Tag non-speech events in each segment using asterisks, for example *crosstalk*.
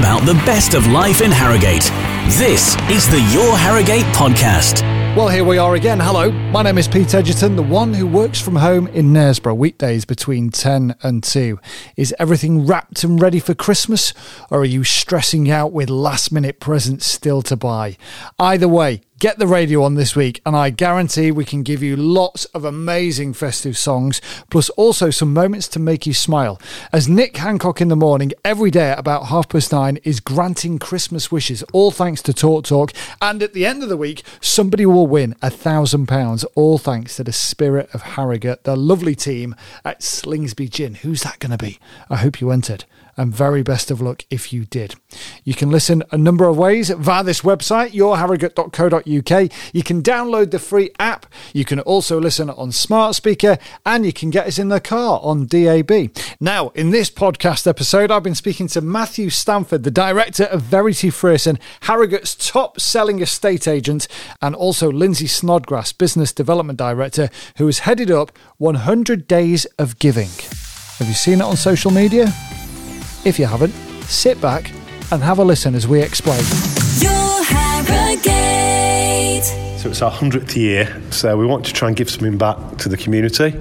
about the best of life in Harrogate. This is the Your Harrogate podcast. Well, here we are again. Hello, my name is Pete Edgerton, the one who works from home in Knaresborough weekdays between 10 and 2. Is everything wrapped and ready for Christmas, or are you stressing out with last minute presents still to buy? Either way, Get the radio on this week, and I guarantee we can give you lots of amazing festive songs, plus also some moments to make you smile. As Nick Hancock in the morning, every day at about half past nine, is granting Christmas wishes, all thanks to Talk Talk. And at the end of the week, somebody will win a thousand pounds, all thanks to the spirit of Harrogate, the lovely team at Slingsby Gin. Who's that going to be? I hope you entered and very best of luck if you did. You can listen a number of ways via this website, yourharrogate.co.uk. You can download the free app. You can also listen on smart speaker and you can get us in the car on DAB. Now, in this podcast episode, I've been speaking to Matthew Stanford, the director of Verity Frearson, Harrogate's top selling estate agent, and also Lindsay Snodgrass, business development director, who has headed up 100 Days of Giving. Have you seen it on social media? If you haven't, sit back and have a listen as we explain. So it's our 100th year, so we want to try and give something back to the community.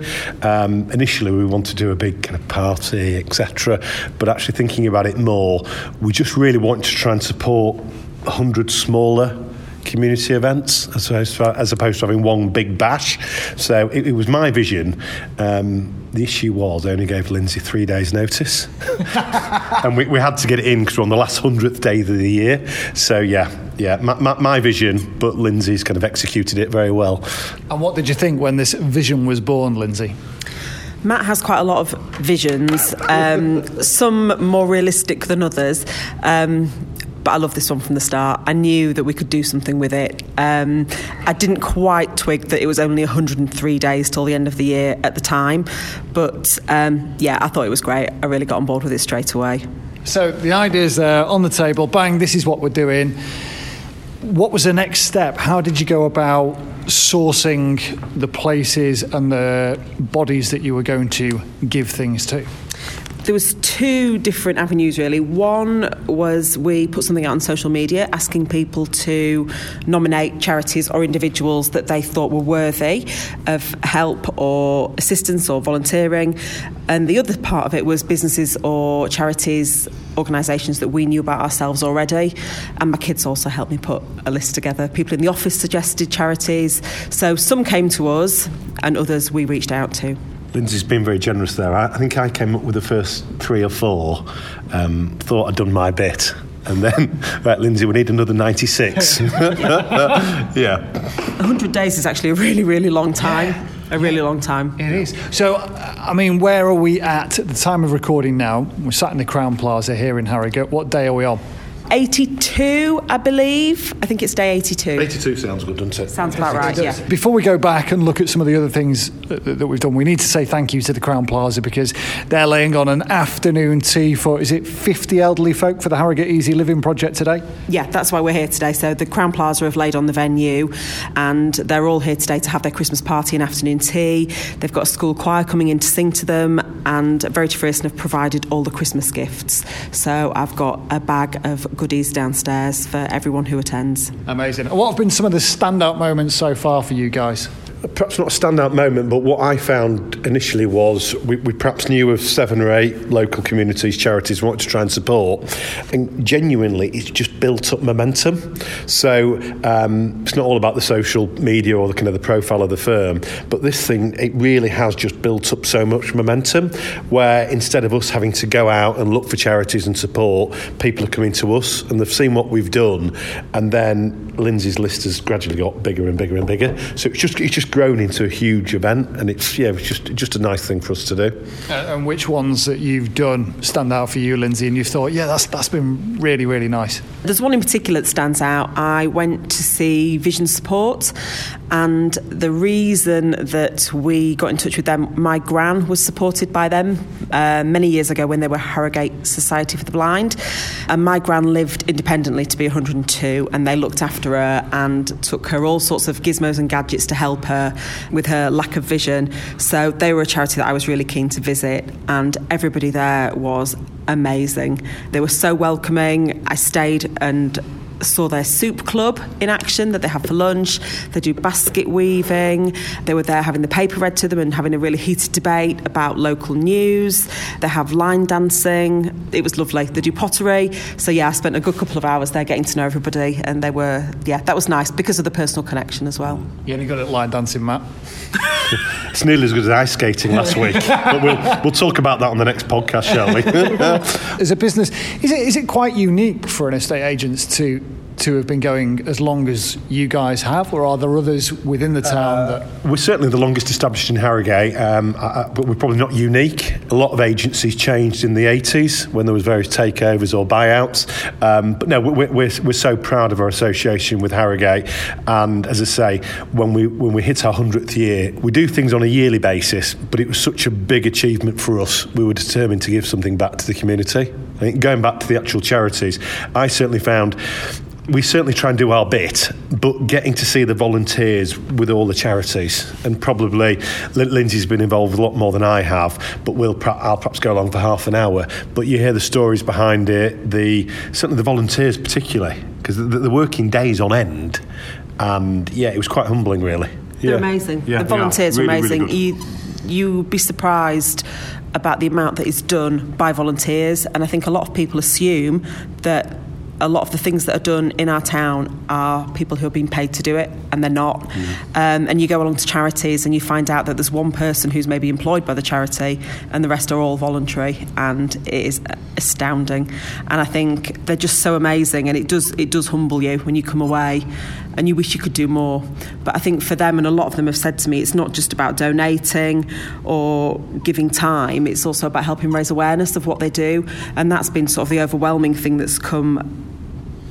Um, initially, we want to do a big kind of party, etc. But actually, thinking about it more, we just really want to try and support 100 smaller community events as opposed to, as opposed to having one big bash. So it, it was my vision. Um, the issue was I only gave Lindsay three days' notice, *laughs* and we, we had to get it in because we're on the last hundredth day of the year. So yeah, yeah, my, my, my vision, but Lindsay's kind of executed it very well. And what did you think when this vision was born, Lindsay? Matt has quite a lot of visions, um, some more realistic than others. Um, but I love this one from the start. I knew that we could do something with it. Um, I didn't quite twig that it was only 103 days till the end of the year at the time, but um, yeah, I thought it was great. I really got on board with it straight away. So the idea's there on the table. Bang! This is what we're doing. What was the next step? How did you go about sourcing the places and the bodies that you were going to give things to? There was two different avenues really. One was we put something out on social media asking people to nominate charities or individuals that they thought were worthy of help or assistance or volunteering. And the other part of it was businesses or charities, organisations that we knew about ourselves already. And my kids also helped me put a list together. People in the office suggested charities. So some came to us and others we reached out to. Lindsay's been very generous there. I, I think I came up with the first three or four, um, thought I'd done my bit. And then, *laughs* right, Lindsay, we need another 96. *laughs* yeah. *laughs* 100 days is actually a really, really long time. A really long time. It is. So, I mean, where are we at at the time of recording now? We're sat in the Crowne Plaza here in Harrogate. What day are we on? 82, I believe. I think it's day 82. 82 sounds good, doesn't it? Sounds about right, yeah. Before we go back and look at some of the other things that, that we've done, we need to say thank you to the Crowne Plaza because they're laying on an afternoon tea for, is it 50 elderly folk for the Harrogate Easy Living Project today? Yeah, that's why we're here today. So the Crowne Plaza have laid on the venue and they're all here today to have their Christmas party and afternoon tea. They've got a school choir coming in to sing to them and Verity Frearson have provided all the Christmas gifts. So I've got a bag of goodies downstairs for everyone who attends. Amazing. What have been some of the standout moments so far for you guys? Perhaps not a standout moment, but what I found initially was we, we perhaps knew of seven or eight local communities, charities we wanted to try and support, and genuinely it's just built up momentum. So um, it's not all about the social media or the kind of the profile of the firm, but this thing it really has just built up so much momentum. Where instead of us having to go out and look for charities and support, people are coming to us and they've seen what we've done, and then Lindsay's list has gradually got bigger and bigger and bigger. So it's just it's just grown into a huge event, and it's yeah, it's just just a nice thing for us to do. Uh, and which ones that you've done stand out for you, Lindsay? And you've thought, yeah, that's that's been really really nice. There's one in particular that stands out. I went to see Vision Support, and the reason that we got in touch with them, my gran was supported by them uh, many years ago when they were Harrogate Society for the Blind, and my gran lived independently to be 102, and they looked after her and took her all sorts of gizmos and gadgets to help her her with her lack of vision. So they were a charity that I was really keen to visit, and everybody there was amazing. They were so welcoming. I stayed and saw their soup club in action that they have for lunch. They do basket weaving. They were there having the paper read to them and having a really heated debate about local news. They have line dancing. It was lovely. They do pottery. So yeah, I spent a good couple of hours there getting to know everybody, and they were yeah, that was nice because of the personal connection as well. You only got at line dancing, Matt. *laughs* It's nearly as good as ice skating last week, but we'll we'll talk about that on the next podcast, shall we? *laughs* As a business, is it is it quite unique for an estate agent to to have been going as long as you guys have, or are there others within the town that? We're certainly the longest established in Harrogate, um, uh, but we're probably not unique. A lot of agencies changed in the 80s when there was various takeovers or buyouts. Um, but no, we're, we're, we're so proud of our association with Harrogate. And as I say, when we when we hit our 100th year, we do things on a yearly basis, but it was such a big achievement for us. We were determined to give something back to the community. I think going back to the actual charities, I certainly found we certainly try and do our bit, but getting to see the volunteers with all the charities, and probably Lindsay's been involved a lot more than I have, but we'll I'll perhaps go along for half an hour. But you hear the stories behind it, the certainly the volunteers particularly, because the, the working days on end, and yeah, it was quite humbling, really. They're Yeah. amazing. Yeah, the they are. volunteers Really, are really amazing. good. you you would be surprised about the amount that is done by volunteers, and I think a lot of people assume that a lot of the things that are done in our town are people who are being paid to do it, and they're not. Um, and you go along to charities and you find out that there's one person who's maybe employed by the charity, and the rest are all voluntary, and it is astounding. And I think they're just so amazing, and it does it does humble you when you come away, and you wish you could do more. But I think for them, and a lot of them have said to me, it's not just about donating or giving time; it's also about helping raise awareness of what they do, and that's been sort of the overwhelming thing that's come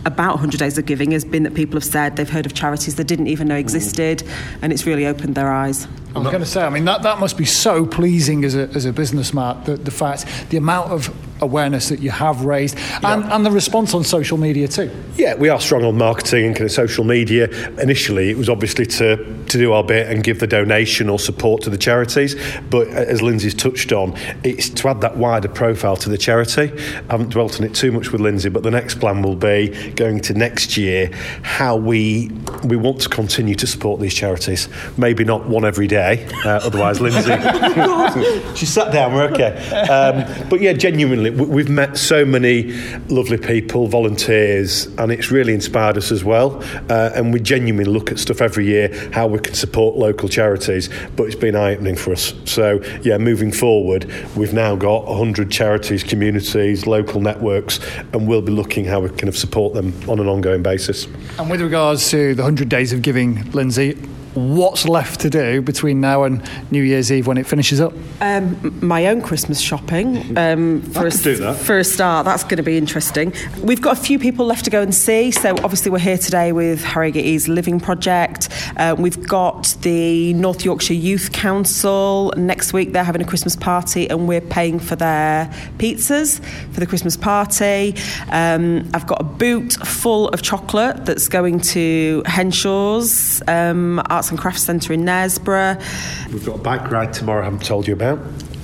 about 100 Days of Giving has been that people have said they've heard of charities they didn't even know mm. existed, and it's really opened their eyes. I was going to say, I mean, that, that must be so pleasing as a, as a business, Matt, the, the fact, the amount of awareness that you have raised and, and the response on social media too. Yeah, we are strong on marketing and kind of social media. Initially, it was obviously to, to do our bit and give the donation or support to the charities. But as Lindsay's touched on, it's to add that wider profile to the charity. I haven't dwelt on it too much with Lindsay, but the next plan will be going to next year how we we want to continue to support these charities. Maybe not one every day, uh, otherwise Lindsay. *laughs* she sat down. We're okay. Um, but yeah, genuinely, we- we've met so many lovely people, volunteers, and it's really inspired us as well. Uh, and we genuinely look at stuff every year how we can support local charities. But it's been eye-opening for us. So yeah, moving forward, we've now got 100 charities, communities, local networks, and we'll be looking how we can support them on an ongoing basis. And with regards to the 100 Days of Giving, Lindsay, what's left to do between now and New Year's Eve when it finishes up? Um, my own Christmas shopping um, for, a, could do that. for a start. That's going to be interesting. We've got a few people left to go and see. So obviously we're here today with Harrogate Ease Living Project. Uh, we've got the North Yorkshire Youth Council next week. They're having a Christmas party, and we're paying for their pizzas for the Christmas party. Um, I've got a boot full of chocolate that's going to Henshaw's um, Arts and Crafts Centre in Knaresborough. We've got a bike ride tomorrow. I haven't told you about.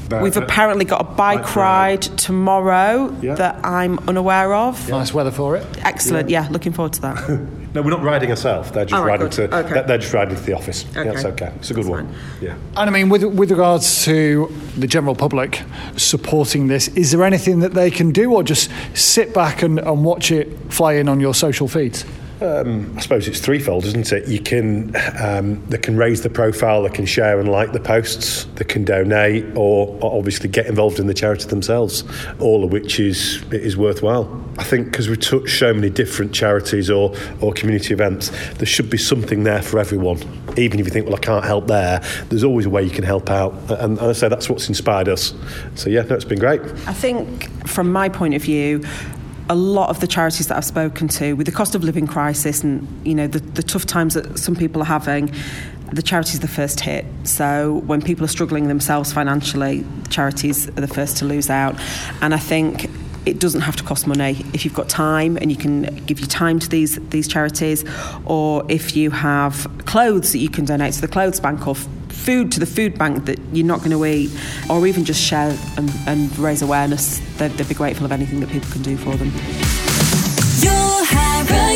About- We've uh, apparently got a bike, Bike ride, ride. tomorrow Yeah. that I'm unaware of. Nice weather for it. Excellent, yeah. looking forward to that. *laughs* No, we're not riding ourselves. They're just All right, riding good. to. Okay. they're- They're just riding to the office. Yeah, Okay. it's okay. It's a good That's one. fine. Yeah. And I mean, with, with regards to the general public supporting this, is there anything that they can do or just sit back and, and watch it fly in on your social feeds? Um, I suppose it's threefold, isn't it? You can um, they can raise the profile, they can share and like the posts, they can donate, or, or obviously get involved in the charity themselves. All of which is is worthwhile. I think because we touch so many different charities or or community events, there should be something there for everyone. Even if you think, well, I can't help there, there's always a way you can help out. And, and I say that's what's inspired us. So yeah, no, it's been great. I think, from my point of view, a lot of the charities that I've spoken to, with the cost of living crisis and you know the, the tough times that some people are having, the charities are the first hit. So when people are struggling themselves financially, charities are the first to lose out. And I think it doesn't have to cost money if you've got time and you can give your time to these these charities, or if you have clothes that you can donate to the clothes bank or food to the food bank that you're not going to eat, or even just share and, and raise awareness. They'd, they'd, be grateful of anything that people can do for them. Your Harrogate.